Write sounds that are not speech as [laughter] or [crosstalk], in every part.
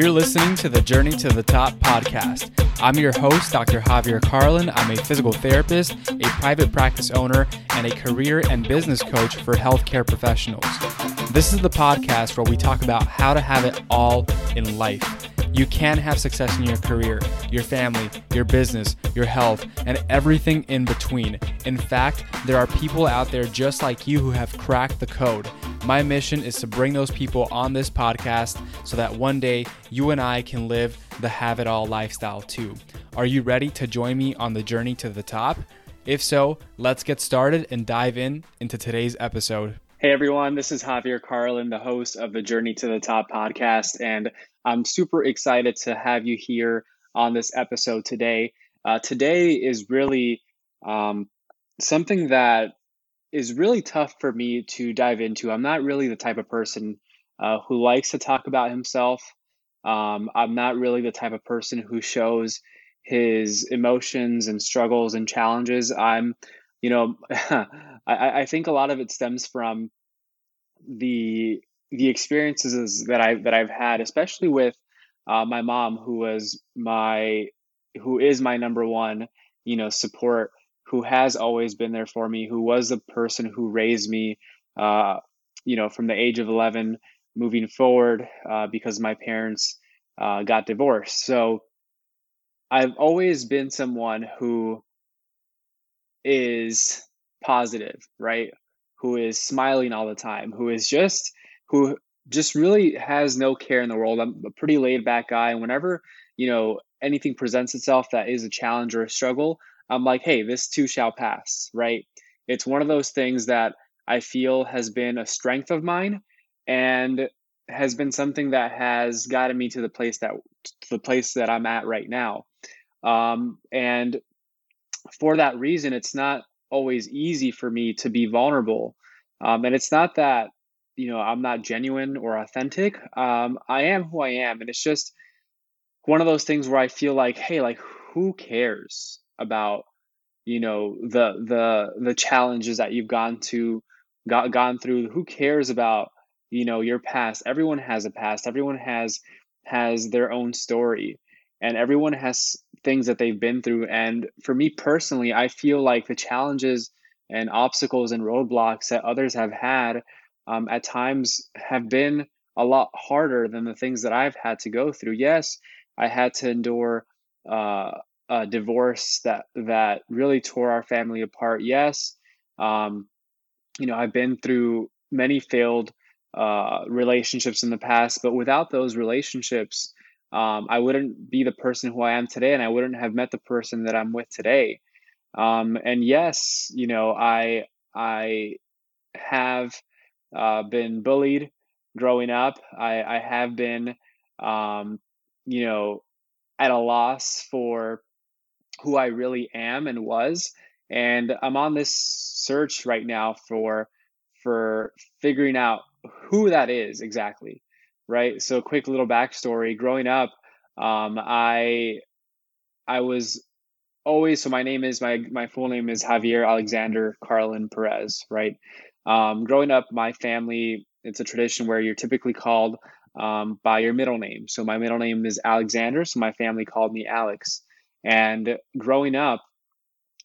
You're listening to the Journey to the Top podcast. I'm your host, Dr. Javier Carlin. I'm a physical therapist, a private practice owner, and a career and business coach for healthcare professionals. This is the podcast where we talk about how to have it all in life. You can have success in your career, your family, your business, your health, and everything in between. In fact, there are people out there just like you who have cracked the code. My mission is to bring those people on this podcast so that one day you and I can live the have it all lifestyle too. Are you ready to join me on the journey to the top? If so, let's get started and dive in into today's episode. Hey everyone, this is Javier Carlin, the host of the Journey to the Top podcast, and I'm super excited to have you here on this episode today. Uh, today is really um, something that is really tough for me to dive into. I'm not really the type of person uh, who likes to talk about himself. Um, I'm not really the type of person who shows his emotions and struggles and challenges. I'm, you know, [laughs] I, I think a lot of it stems from the the experiences that I that I've had, especially with uh, my mom, who was my who is my number one, you know, support who has always been there for me, who was the person who raised me, uh, you know, from the age of 11 moving forward uh, because my parents uh, got divorced. So I've always been someone who is positive, right? Who is smiling all the time, who is just, who just really has no care in the world. I'm a pretty laid back guy. And whenever, you know, anything presents itself that is a challenge or a struggle, I'm like, hey, this too shall pass, right? It's one of those things that I feel has been a strength of mine and has been something that has gotten me to the place that the place that I'm at right now. Um, and for that reason, it's not always easy for me to be vulnerable. Um, and it's not that you know I'm not genuine or authentic. Um, I am who I am, and it's just one of those things where I feel like, hey, like who cares? About you know the the the challenges that you've gone to got gone through. Who cares about you know your past? Everyone has a past. Everyone has has their own story. And everyone has things that they've been through. And for me personally i feel like the challenges and obstacles and roadblocks that others have had um, at times have been a lot harder than the things that i've had to go through. Yes i had to endure uh, a divorce that that really tore our family apart. Yes, um, you know I've been through many failed uh, relationships in the past, but without those relationships, um, I wouldn't be the person who I am today, and I wouldn't have met the person that I'm with today. Um, and yes, you know I I have uh, been bullied growing up. I, I have been, um, you know, at a loss for who I really am and was. And I'm on this search right now for for figuring out who that is exactly, right? So, quick little backstory: growing up, um, I I was always so my name is my my full name is Javier Alexander Carlin Perez, right? Um, growing up, my family it's a tradition where you're typically called um, by your middle name. So my middle name is Alexander, so my family called me Alex. And growing up,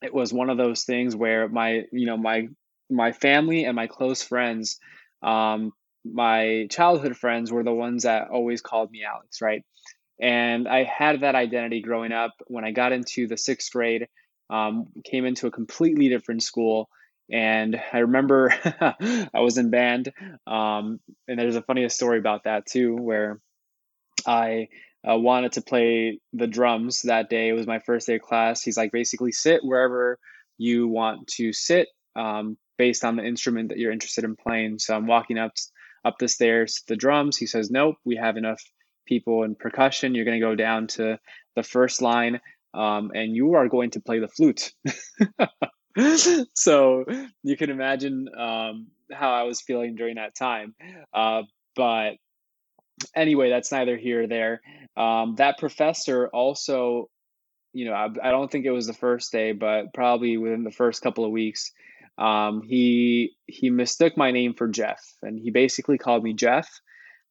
it was one of those things where my, you know, my my family and my close friends, um, my childhood friends were the ones that always called me Alex, right? And I had that identity growing up. When I got into the sixth grade, um, came into a completely different school. And I remember [laughs] I was in band. Um, and there's a funny story about that too, where I uh, wanted to play the drums that day. It was my first day of class. He's like, basically, sit wherever you want to sit um, based on the instrument that you're interested in playing. So I'm walking up up the stairs to the drums. He says, nope, we have enough people in percussion. You're going to go down to the first line, um, and you are going to play the flute. [laughs] so you can imagine um, how I was feeling during that time. Uh, but anyway, that's neither here or there. Um, that professor also, you know, I, I, don't think it was the first day, but probably within the first couple of weeks, um, he he mistook my name for Jeff, and he basically called me Jeff.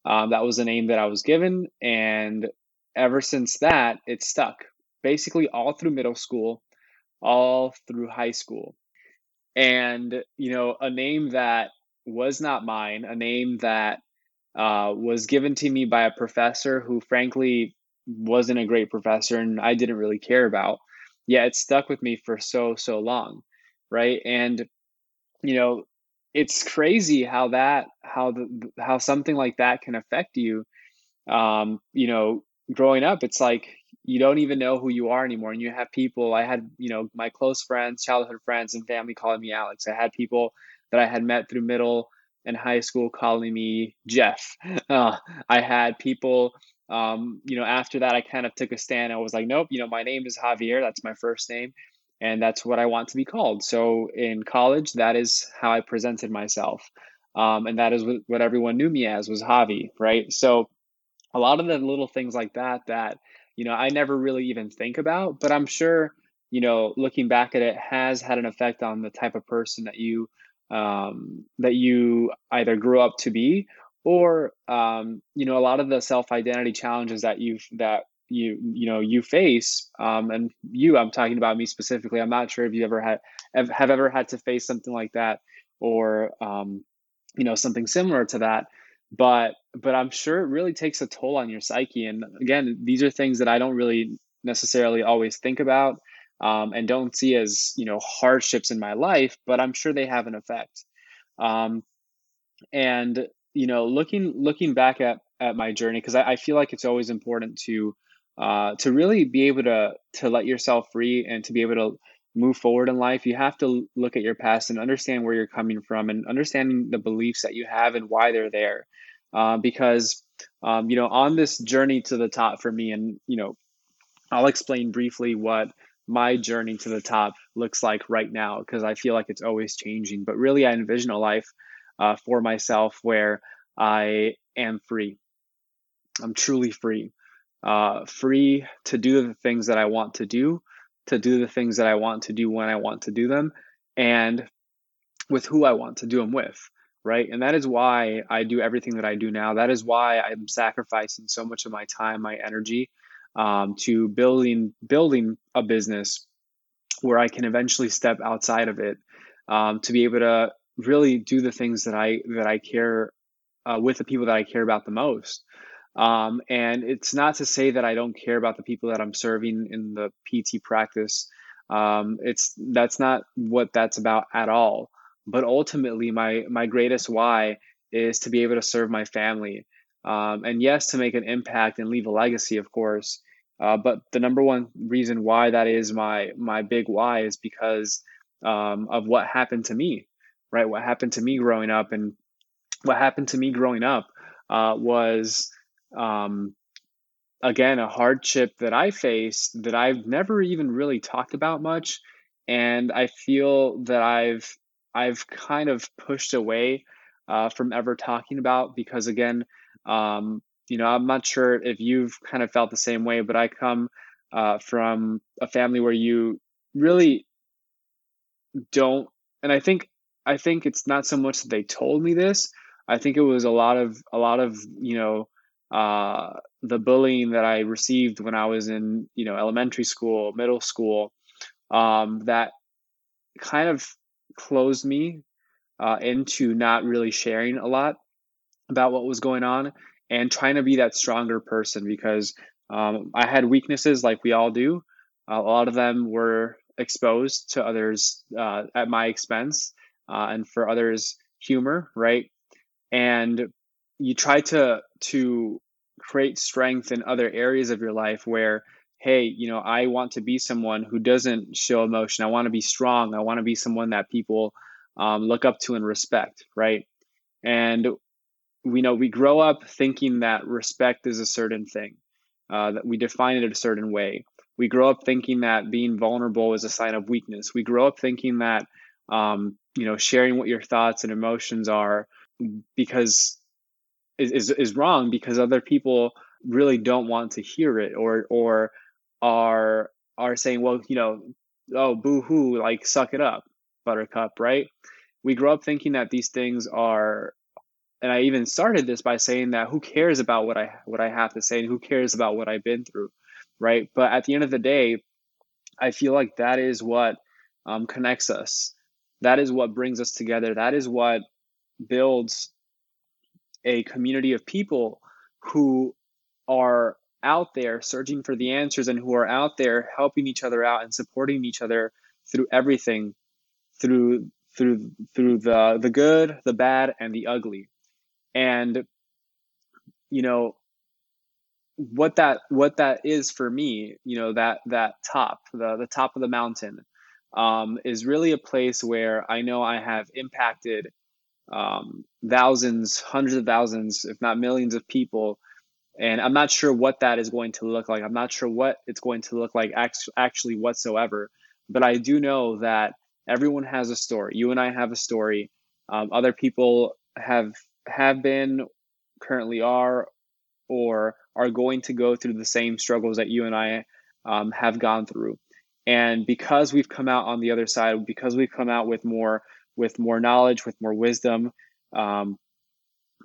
Um, that was the name that I was given, and ever since that, it stuck. Basically, all through middle school, all through high school, and you know, a name that was not mine, a name that uh, was given to me by a professor who, frankly, wasn't a great professor, and I didn't really care about. Yet it stuck with me for so so long, right? And you know, it's crazy how that how the how something like that can affect you. Um, you know, growing up, it's like you don't even know who you are anymore, and you have people. I had you know my close friends, childhood friends, and family calling me Alex. I had people that I had met through middle and high school calling me Jeff. [laughs] Uh, I had people um, you know, after that, I kind of took a stand. I was like, nope, you know, my name is Javier. That's my first name and that's what I want to be called. So in college, that is how I presented myself, um, and that is what everyone knew me as was Javi, right? So a lot of the little things like that that you know I never really even think about, but I'm sure you know looking back at it has had an effect on the type of person that you um, that you either grew up to be or um, you know a lot of the self identity challenges that you've that you you know you face um, and you i'm talking about me specifically i'm not sure if you ever had have, have ever had to face something like that or um, you know something similar to that but but i'm sure it really takes a toll on your psyche and again these are things that i don't really necessarily always think about um, and don't see as you know hardships in my life but i'm sure they have an effect. Um, and you know looking looking back at at my journey because I, I feel like it's always important to uh, to really be able to to let yourself free and to be able to move forward in life you have to look at your past and understand where you're coming from and understanding the beliefs that you have and why they're there. Uh, because um, you know on this journey to the top for me and you know i'll explain briefly what my journey to the top looks like right now because i feel like it's always changing but really i envision a life uh, for myself where i am free i'm truly free uh, free to do the things that I want to do, to do the things that I want to do when I want to do them, and with who I want to do them with, right? And that is why I do everything that I do now. That is why I'm sacrificing so much of my time, my energy, um, to building building a business where I can eventually step outside of it um, to be able to really do the things that I that I care uh, with the people that I care about the most. Um, and it's not to say that I don't care about the people that I'm serving in the PT practice. Um, it's that's not what that's about at all. But ultimately, my my greatest why is to be able to serve my family, um, and yes, to make an impact and leave a legacy, of course. Uh, but the number one reason why that is my my big why is because um, of what happened to me, right? What happened to me growing up, and what happened to me growing up uh, was um, again, a hardship that I faced that I've never even really talked about much, and I feel that I've I've kind of pushed away uh, from ever talking about because again, um, you know, I'm not sure if you've kind of felt the same way, but I come uh, from a family where you really don't, and I think I think it's not so much that they told me this. I think it was a lot of a lot of you know uh, the bullying that I received when I was in, you know, elementary school, middle school, um, that kind of closed me uh, into not really sharing a lot about what was going on and trying to be that stronger person because um, I had weaknesses like we all do. a lot of them were exposed to others uh, at my expense uh, and for others humor right? And you try to to create strength in other areas of your life where hey you know i want to be someone who doesn't show emotion. I want to be strong. I want to be someone that people um, look up to and respect right? And we know we grow up thinking that respect is a certain thing uh, that we define it a certain way. We grow up thinking that being vulnerable is a sign of weakness. We grow up thinking that um, you know sharing what your thoughts and emotions are because is, is, is wrong because other people really don't want to hear it or or are are saying well you know oh boo hoo like suck it up buttercup right? We grow up thinking that these things are and I even started this by saying that who cares about what I what I have to say and who cares about what I've been through, right? But at the end of the day, I feel like that is what um, connects us. That is what brings us together. That is what builds a community of people who are out there searching for the answers and who are out there helping each other out and supporting each other through everything through through through the the good the bad and the ugly and you know what that what that is for me you know that that top the the top of the mountain um, is really a place where i know i have impacted um, thousands hundreds of thousands if not millions of people. And i'm not sure what that is going to look like. I'm not sure what it's going to look like actually whatsoever. But i do know that everyone has a story. You and i have a story. Um, other people have have been, currently are, or are going to go through the same struggles that you and I um, have gone through. And because we've come out on the other side, because we've come out with more with more knowledge, with more wisdom, um,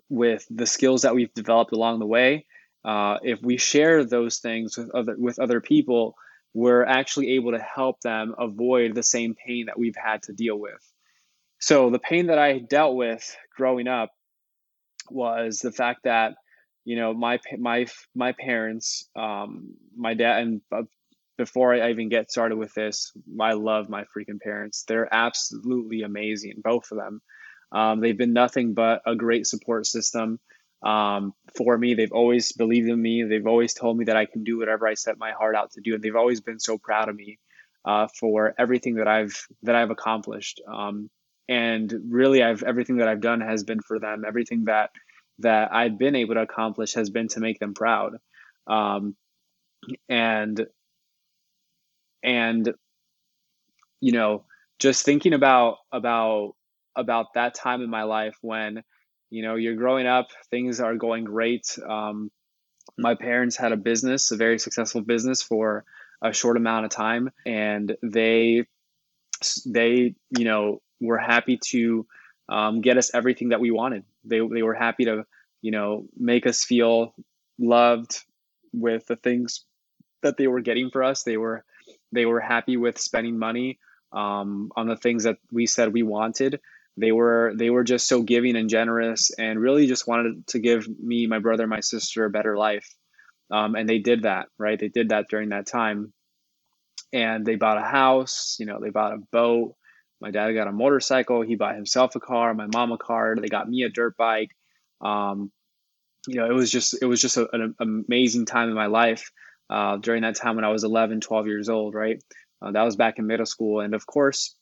with the skills that we've developed along the way, uh, if we share those things with other with other people, we're actually able to help them avoid the same pain that we've had to deal with. So the pain that I dealt with growing up was the fact that you know my my my parents um my dad and uh, before I even get started with this I love my freaking parents. They're absolutely amazing both of them. Um, they've been nothing but a great support system um, for me. They've always believed in me. They've always told me that I can do whatever I set my heart out to do and they've always been so proud of me uh, for everything that I've that I've accomplished. Um, and really I've everything that I've done has been for them. Everything that that I've been able to accomplish has been to make them proud. Um, and and you know, just thinking about about about that time in my life when you know you're growing up, things are going great. Um, my parents had a business, a very successful business for a short amount of time, and they they you know were happy to um, get us everything that we wanted. They, they were happy to, you know, make us feel loved with the things that they were getting for us. They were, they were happy with spending money um, on the things that we said we wanted. They were, they were just so giving and generous, and really just wanted to give me, my brother, my sister a better life. Um, and they did that, right? They did that during that time, and they bought a house. You know, they bought a boat my dad got a motorcycle. He bought himself a car. My mom a car. They got me a dirt bike. Um, you know, it was just it was just a, an amazing time in my life uh, during that time when I was 11, 12 years old. Right, uh, that was back in middle school, and of course,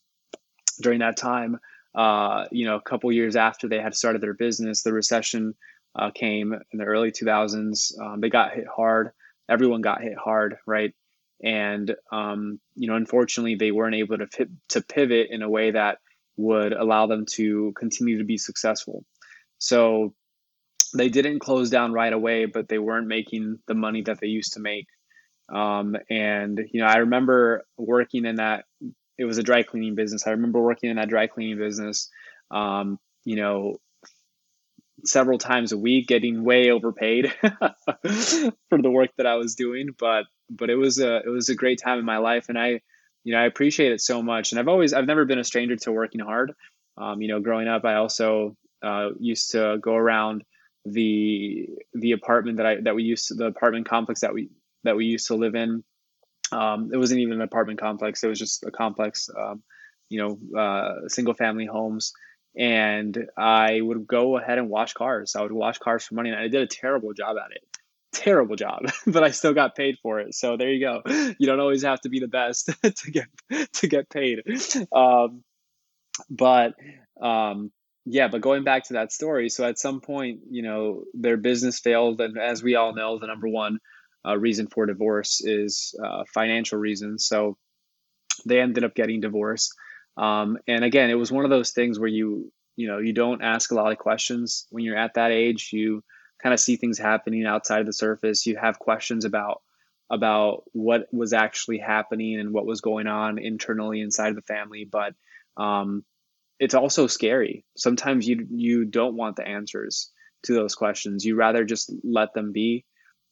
during that time, uh, you know, a couple years after they had started their business, the recession uh, came in the early 2000s. Um, they got hit hard. Everyone got hit hard, right? And um, you know unfortunately they weren't able to to pivot in a way that would allow them to continue to be successful. So they didn't close down right away but they weren't making the money that they used to make. Um, and you know i remember working in that it was a dry cleaning business. I remember working in that dry cleaning business um, you know several times a week getting way overpaid [laughs] for the work that i was doing but but it was a it was a great time in my life, and I, you know, I appreciate it so much. And I've always I've never been a stranger to working hard. Um, you know, growing up, I also uh, used to go around the the apartment that I that we used to, the apartment complex that we that we used to live in. Um, it wasn't even an apartment complex; it was just a complex. Um, you know, uh, single family homes. And I would go ahead and wash cars. I would wash cars for money, and I did a terrible job at it terrible job, [laughs] but I still got paid for it. So there you go. You don't always have to be the best [laughs] to get to get paid. Um, but um, yeah, but going back to that story, so at some point, you know, their business failed, and as we all know, the number one uh, reason for divorce is uh, financial reasons. So they ended up getting divorced. Um, and again, it was one of those things where you you know you don't ask a lot of questions when you're at that age. You kind of see things happening outside of the surface. You have questions about about what was actually happening and what was going on internally inside of the family. But um, it's also scary. Sometimes you you don't want the answers to those questions. You rather just let them be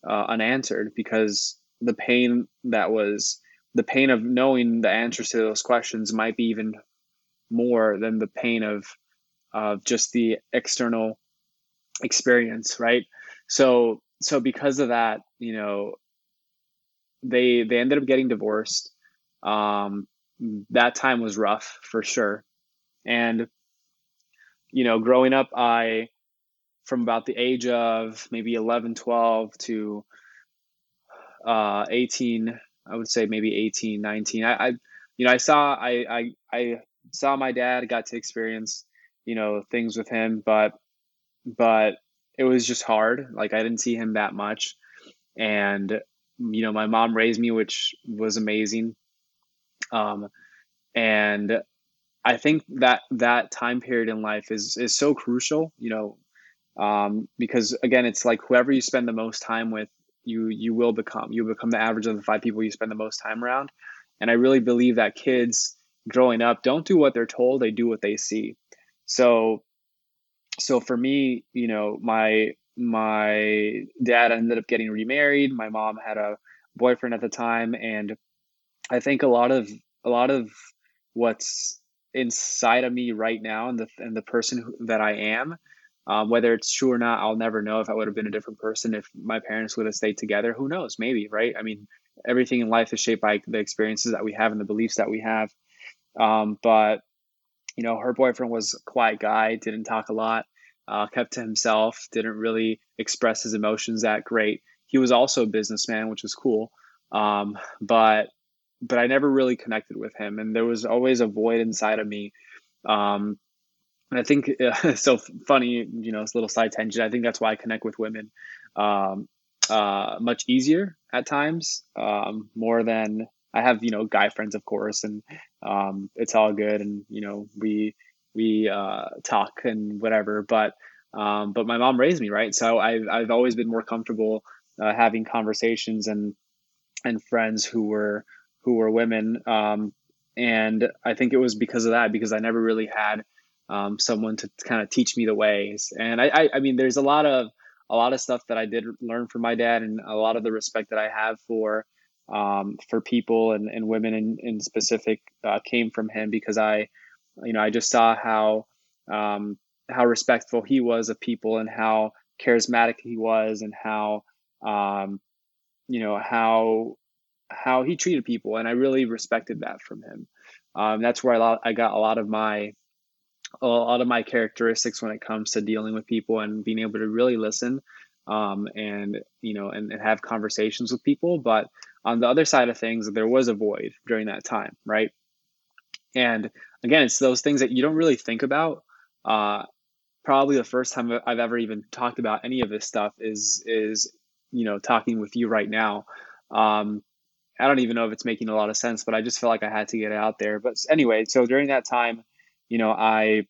uh, unanswered because the pain that was the pain of knowing the answers to those questions might be even more than the pain of of just the external experience, right? So so because of that, you know, they they ended up getting divorced. Um, that time was rough for sure, and you know, growing up, I from about the age of maybe 11, 12 to uh, 18, I would say maybe 18, 19. I, I you know, I saw I, I I saw my dad, got to experience, you know, things with him, but but it was just hard. Like I didn't see him that much. And you know, my mom raised me, which was amazing. Um, and I think that that time period in life is is so crucial, you know, um, because again, it's like whoever you spend the most time with, you you will become. You become the average of the five people you spend the most time around. And I really believe that kids growing up don't do what they're told; they do what they see. So, so for me, you know, my my dad ended up getting remarried. My mom had a boyfriend at the time, and I think a lot of a lot of what's inside of me right now and the and the person who, that I am, um, whether it's true or not, I'll never know if I would have been a different person if my parents would have stayed together. Who knows? Maybe, right? I mean, everything in life is shaped by the experiences that we have and the beliefs that we have. Um, but you know, her boyfriend was a quiet guy, didn't talk a lot, uh, kept to himself, didn't really express his emotions that great. He was also a businessman, which was cool. Um, but but I never really connected with him, and there was always a void inside of me. Um, and I think uh, [laughs] so funny, you know, it's a little side tangent. I think that's why I connect with women um, uh, much easier at times, um, more than I have, you know, guy friends, of course, and um, it's all good, and you know, we we uh, talk and whatever. But um, but my mom raised me right, so I've I've always been more comfortable uh, having conversations and and friends who were who were women. Um, and I think it was because of that, because I never really had um, someone to kind of teach me the ways. And I, I, I, mean, there's a lot of a lot of stuff that I did learn from my dad, and a lot of the respect that I have for um, for people and, and women in, in specific uh, came from him because I, you know, I just saw how um, how respectful he was of people and how charismatic he was and how um, you know how how he treated people, and I really respected that from him. Um, that's where I, I got a lot of my a lot of my characteristics when it comes to dealing with people and being able to really listen um, and you know and, and have conversations with people. But on the other side of things there was a void during that time right? And again it's those things that you don't really think about. Uh, probably the first time i've ever even talked about any of this stuff is is you know talking with you right now. Um, I don't even know if it's making a lot of sense, but I just felt like I had to get it out there. But anyway, so during that time, you know, I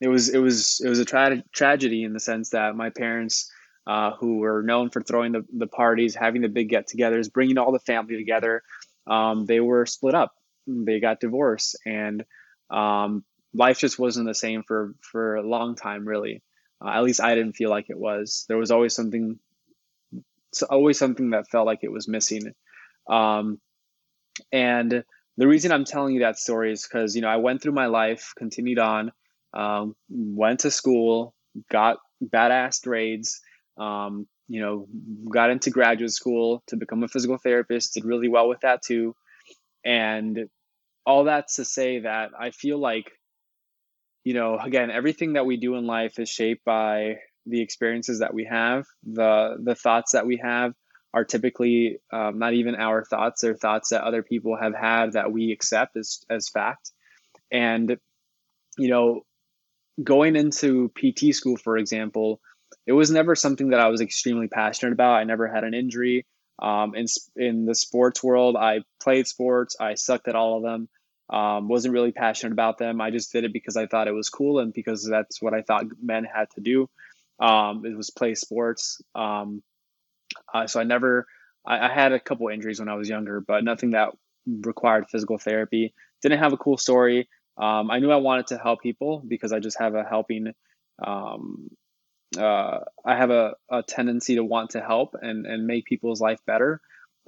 it was it was it was a tra- tragedy in the sense that my parents, uh, who were known for throwing the, the parties, having the big get-togethers, bringing all the family together, um, they were split up. They got divorced, and um, life just wasn't the same for for a long time, really. Uh, at least I didn't feel like it was. There was always something, always something that felt like it was missing. Um, and the reason I'm telling you that story is because, you know, I went through my life, continued on, um, went to school, got badass grades, um, you know, got into graduate school to become a physical therapist, did really well with that too. And all that's to say that I feel like, you know, again, everything that we do in life is shaped by the experiences that we have, the the thoughts that we have, are typically um, not even our thoughts they're thoughts that other people have had that we accept as, as fact. And you know going into pt school for example it was never something that i was extremely passionate about. I never had an injury. Um, in, in the sports world i played sports i sucked at all of them um, wasn't really passionate about them. I just did it because i thought it was cool and because that's what i thought men had to do. Um, it was play sports. Um, uh, so I never, I, I, had a couple injuries when I was younger, but nothing that required physical therapy. Didn't have a cool story. Um, I knew I wanted to help people because I just have a helping, um, uh, I have a, a tendency to want to help and, and make people's life better.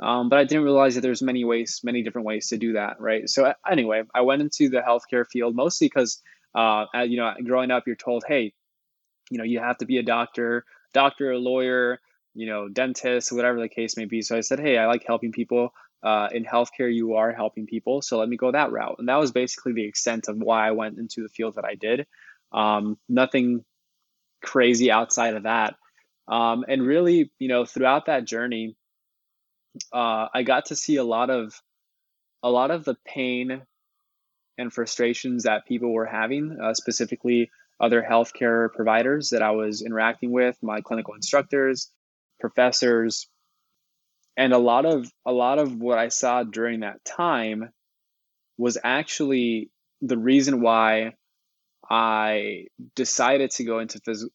Um, but I didn't realize that there's many ways, many different ways to do that, right? So anyway, I went into the healthcare field mostly because, uh, you know, growing up, you're told, hey, you know, you have to be a doctor, doctor, a lawyer, you know, dentists, whatever the case may be. So I said, hey, I like helping people. Uh, in healthcare, you are helping people, so let me go that route. And that was basically the extent of why I went into the field that I did. Um, nothing crazy outside of that. Um, and really, you know, throughout that journey, uh, I got to see a lot of a lot of the pain and frustrations that people were having, uh, specifically other healthcare providers that I was interacting with, my clinical instructors, professors, and a lot of a lot of what I saw during that time was actually the reason why I decided to go into physical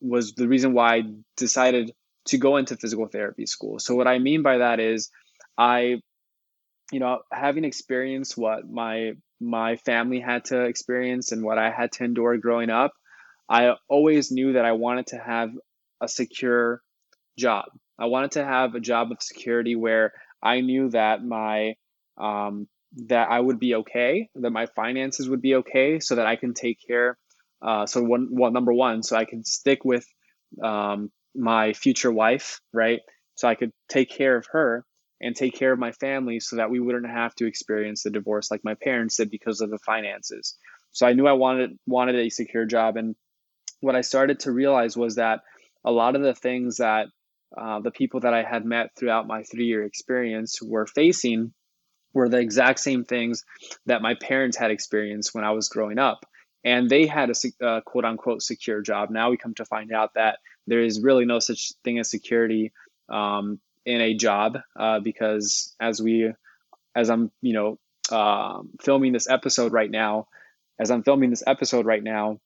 was the reason why I decided to go into physical therapy school. So what I mean by that is I you know having experienced what my my family had to experience and what I had to endure growing up, I always knew that I wanted to have a secure job. I wanted to have a job of security where I knew that my um, that I would be okay, that my finances would be okay, so that I can take care. Uh, so one, well, number one, so I can stick with um, my future wife, right? So I could take care of her and take care of my family, so that we wouldn't have to experience the divorce like my parents did because of the finances. So I knew I wanted wanted a secure job, and what I started to realize was that a lot of the things that uh, the people that I had met throughout my three year experience were facing were the exact same things that my parents had experienced when I was growing up. And they had a uh, quote unquote secure job. Now we come to find out that there is really no such thing as security um, in a job uh, because as we, as I'm, you know, uh, filming this episode right now, as I'm filming this episode right now,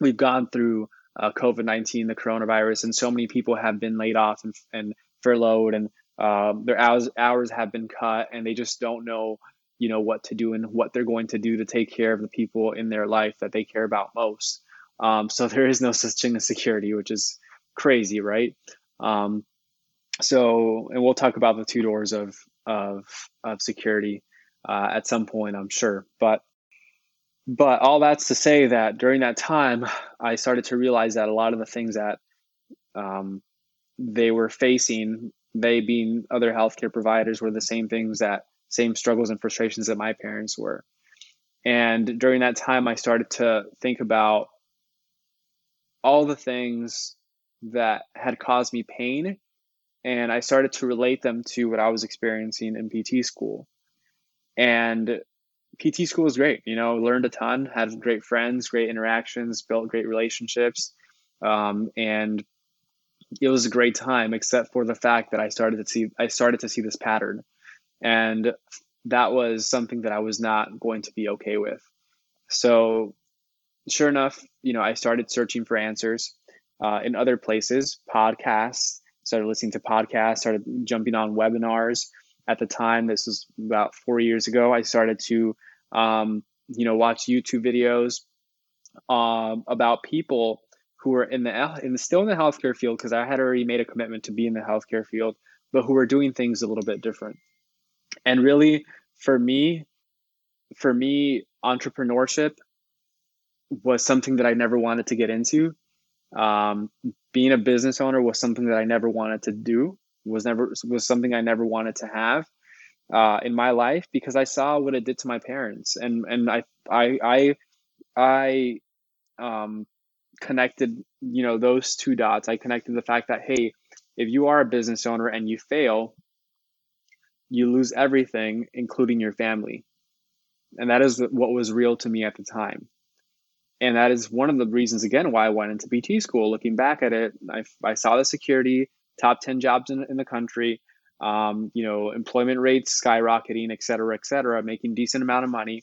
we've gone through uh, COVID 19, the coronavirus, and so many people have been laid off and, and furloughed, and um, their hours, hours have been cut, and they just don't know, you know, what to do and what they're going to do to take care of the people in their life that they care about most. Um, so [laughs] there is no such thing as security, which is crazy, right? Um, so, and we'll talk about the two doors of of of security uh, at some point, I'm sure, but but all that's to say that during that time, I started to realize that a lot of the things that um, they were facing, they being other healthcare providers, were the same things that same struggles and frustrations that my parents were. And during that time, I started to think about all the things that had caused me pain. And I started to relate them to what I was experiencing in PT school. And PT school was great. You know, learned a ton, had great friends, great interactions, built great relationships, um, and it was a great time. Except for the fact that I started to see I started to see this pattern, and that was something that I was not going to be okay with. So, sure enough, you know, I started searching for answers uh, in other places, podcasts. Started listening to podcasts. Started jumping on webinars at the time. This was about four years ago. I started to, um, you know, watch YouTube videos um, about people who were in the in the, still in the healthcare field because I had already made a commitment to be in the healthcare field, but who were doing things a little bit different. And really, for me, for me, entrepreneurship was something that I never wanted to get into. Um, being a business owner was something that I never wanted to do was never was something I never wanted to have uh, in my life because I saw what it did to my parents and and I I I I um, connected you know those two dots. I connected the fact that hey, if you are a business owner and you fail, you lose everything, including your family, and that is what was real to me at the time. And that is one of the reasons, again, why I went into PT school. Looking back at it, I, I saw the security, top 10 jobs in, in the country, um, you know, employment rates skyrocketing, et cetera, et cetera, making decent amount of money.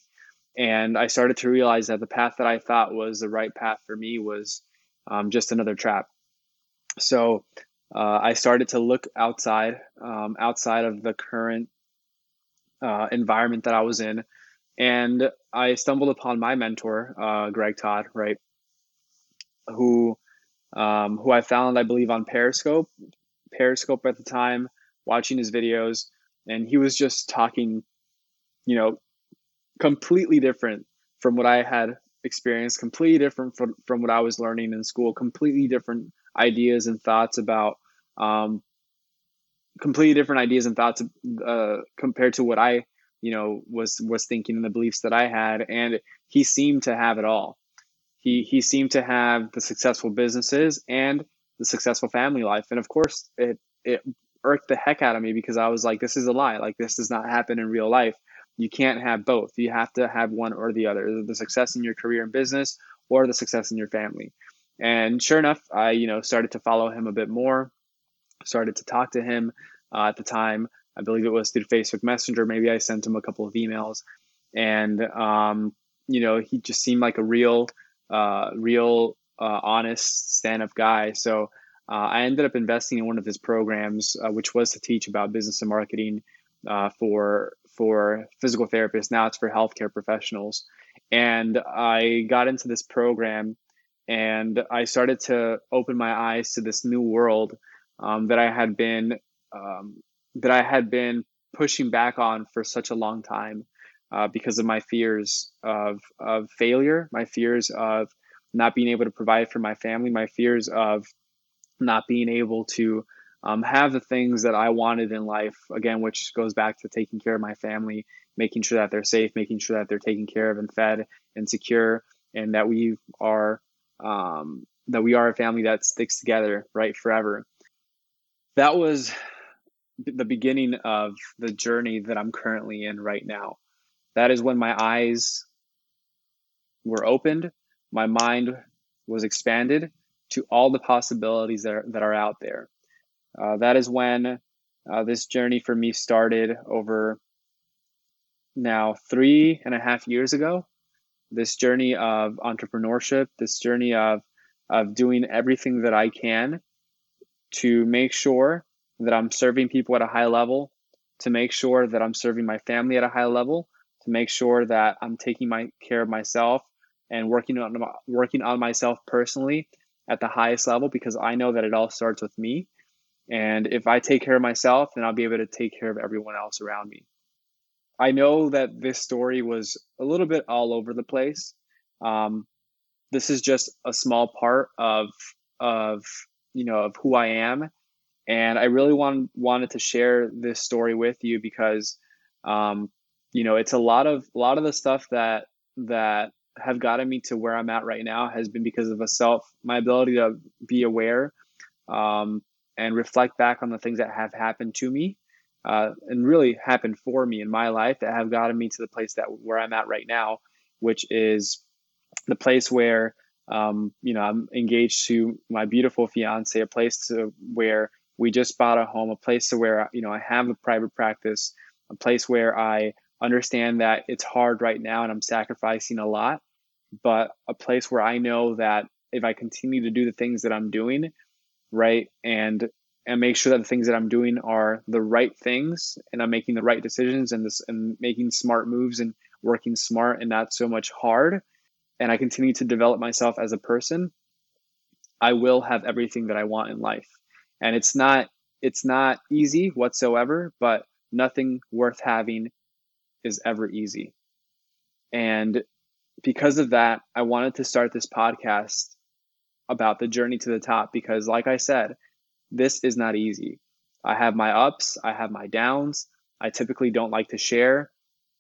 And I started to realize that the path that I thought was the right path for me was um, just another trap. So uh, I started to look outside, um, outside of the current uh, environment that I was in, And I stumbled upon my mentor, uh, Greg Todd, right, who um, who I found, I believe, on Periscope, Periscope at the time, watching his videos, and he was just talking, you know, completely different from what I had experienced, completely different from, from what I was learning in school, completely different ideas and thoughts about, um, completely different ideas and thoughts uh, compared to what I, you know, was was thinking and the beliefs that I had, and he seemed to have it all. He he seemed to have the successful businesses and the successful family life, and of course, it it irked the heck out of me because I was like, this is a lie. Like this does not happen in real life. You can't have both. You have to have one or the other, the success in your career and business or the success in your family. And sure enough, I, you know, started to follow him a bit more, started to talk to him uh, at the time. I believe it was through Facebook Messenger. Maybe I sent him a couple of emails and, um, you know, he just seemed like a real, uh, real, uh, honest stand up guy. So, uh, I ended up investing in one of his programs, uh, which was to teach about business and marketing uh, for for physical therapists. Now it's for healthcare professionals. And I got into this program and I started to open my eyes to this new world um, that I had been um, that I had been pushing back on for such a long time uh, because of my fears of of failure, my fears of not being able to provide for my family, my fears of not being able to um, have the things that I wanted in life, again, which goes back to taking care of my family, making sure that they're safe, making sure that they're taken care of and fed and secure, and that we are um, that we are a family that sticks together right forever. That was the beginning of the journey that I'm currently in right now. That is when my eyes were opened, my mind was expanded to all the possibilities that are, that are out there. Uh, that is when uh, this journey for me started over now three and a half years ago. This journey of entrepreneurship, this journey of of doing everything that I can to make sure that I'm serving people at a high level, to make sure that I'm serving my family at a high level, to make sure that I'm taking my care of myself and working on working on myself personally at the highest level because I know that it all starts with me. And if I take care of myself, then I'll be able to take care of everyone else around me. I know that this story was a little bit all over the place. Um, this is just a small part of of you know of who I am, and I really want wanted to share this story with you because um, you know it's a lot of a lot of the stuff that that have gotten me to where I'm at right now has been because of a self, my ability to be aware um, and reflect back on the things that have happened to me uh, and really happened for me in my life that have gotten me to the place that where I'm at right now, which is the place where um, you know I'm engaged to my beautiful fiance, a place to where we just bought a home, a place to where you know I have a private practice, a place where I understand that it's hard right now and I'm sacrificing a lot, but a place where I know that if I continue to do the things that I'm doing, right, and and make sure that the things that I'm doing are the right things and I'm making the right decisions and this and making smart moves and working smart and not so much hard and I continue to develop myself as a person, I will have everything that I want in life. And it's not it's not easy whatsoever, but nothing worth having is ever easy. And because of that, I wanted to start this podcast about the journey to the top because, like I said, this is not easy. I have my ups, I have my downs. I typically don't like to share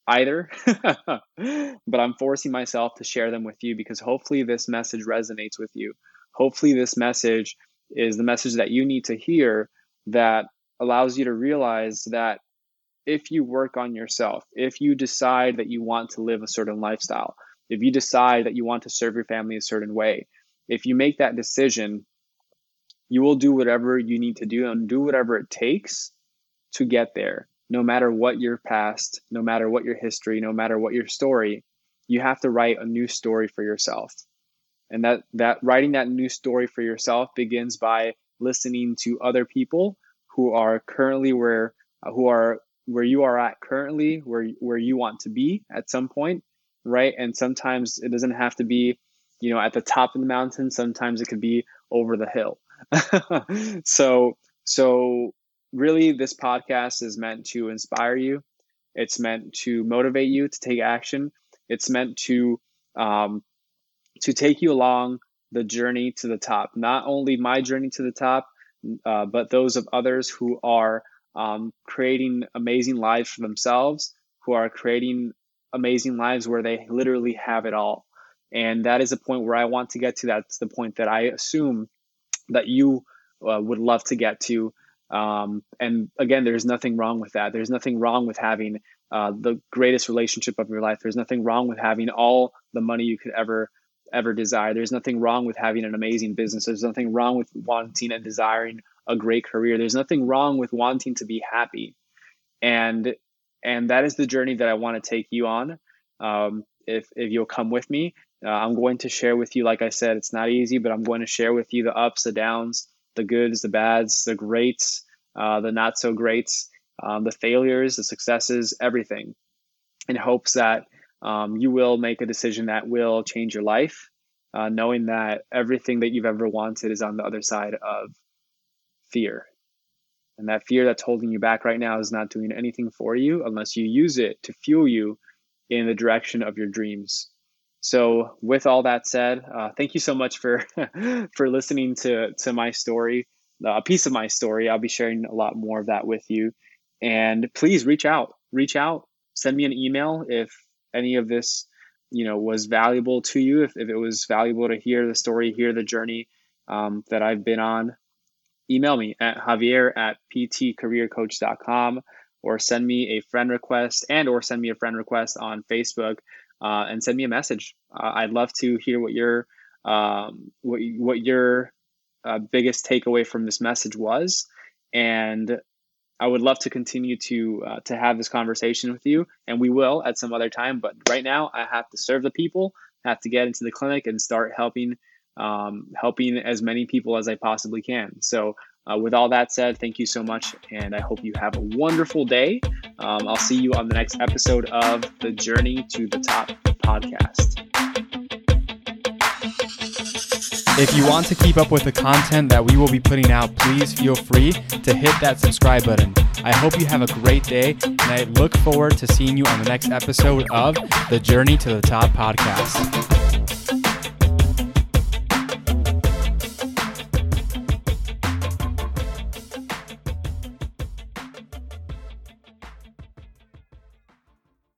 either, [laughs] but I'm forcing myself to share them with you because hopefully this message resonates with you. Hopefully, this message is the message that you need to hear that allows you to realize that if you work on yourself, if you decide that you want to live a certain lifestyle, if you decide that you want to serve your family a certain way, if you make that decision, you will do whatever you need to do and do whatever it takes to get there. No matter what your past, no matter what your history, no matter what your story, you have to write a new story for yourself. And that that writing that new story for yourself begins by listening to other people who are currently where who are where you are at currently, where where you want to be at some point, right? And sometimes it doesn't have to be, you know, at the top of the mountain. Sometimes it could be over the hill. [laughs] so so really, this podcast is meant to inspire you. It's meant to motivate you to take action. It's meant to um, to take you along the journey to the top. Not only my journey to the top, uh, but those of others who are um, creating amazing lives for themselves, who are creating amazing lives where they literally have it all. And that is the point where I want to get to. That's the point that I assume that you uh, would love to get to. Um, and again, there's nothing wrong with that. There's nothing wrong with having uh, the greatest relationship of your life. There's nothing wrong with having all the money you could ever ever desire. There's nothing wrong with having an amazing business. There's nothing wrong with wanting and desiring a great career. There's nothing wrong with wanting to be happy. And and that is the journey that I want to take you on. Um, if if you'll come with me, uh, I'm going to share with you. Like I said, it's not easy, but I'm going to share with you the ups, the downs, the goods, the bads, the greats, uh, the not so greats, um, the failures, the successes, everything, in hopes that um, you will make a decision that will change your life, uh, knowing that everything that you've ever wanted is on the other side of fear. And that fear that's holding you back right now is not doing anything for you unless you use it to fuel you in the direction of your dreams. So, with all that said, uh, thank you so much for [laughs] for listening to to my story, uh, a piece of my story. I'll be sharing a lot more of that with you, and please reach out, reach out, send me an email if any of this, you know, was valuable to you. If if it was valuable to hear the story, hear the journey um, that I've been on, email me at javier at ptcareercoach.com or send me a friend request and or send me a friend request on Facebook uh, and send me a message. Uh, I'd love to hear what your um, what what your uh, biggest takeaway from this message was, and I would love to continue to uh, to have this conversation with you, and we will at some other time. But right now, I have to serve the people, have to get into the clinic and start helping um, helping as many people as I possibly can. So uh, with all that said, thank you so much, and I hope you have a wonderful day. Um, I'll see you on the next episode of the Journey to the Top podcast. If you want to keep up with the content that we will be putting out, please feel free to hit that subscribe button. I hope you have a great day, and I look forward to seeing you on the next episode of the Journey to the Top podcast.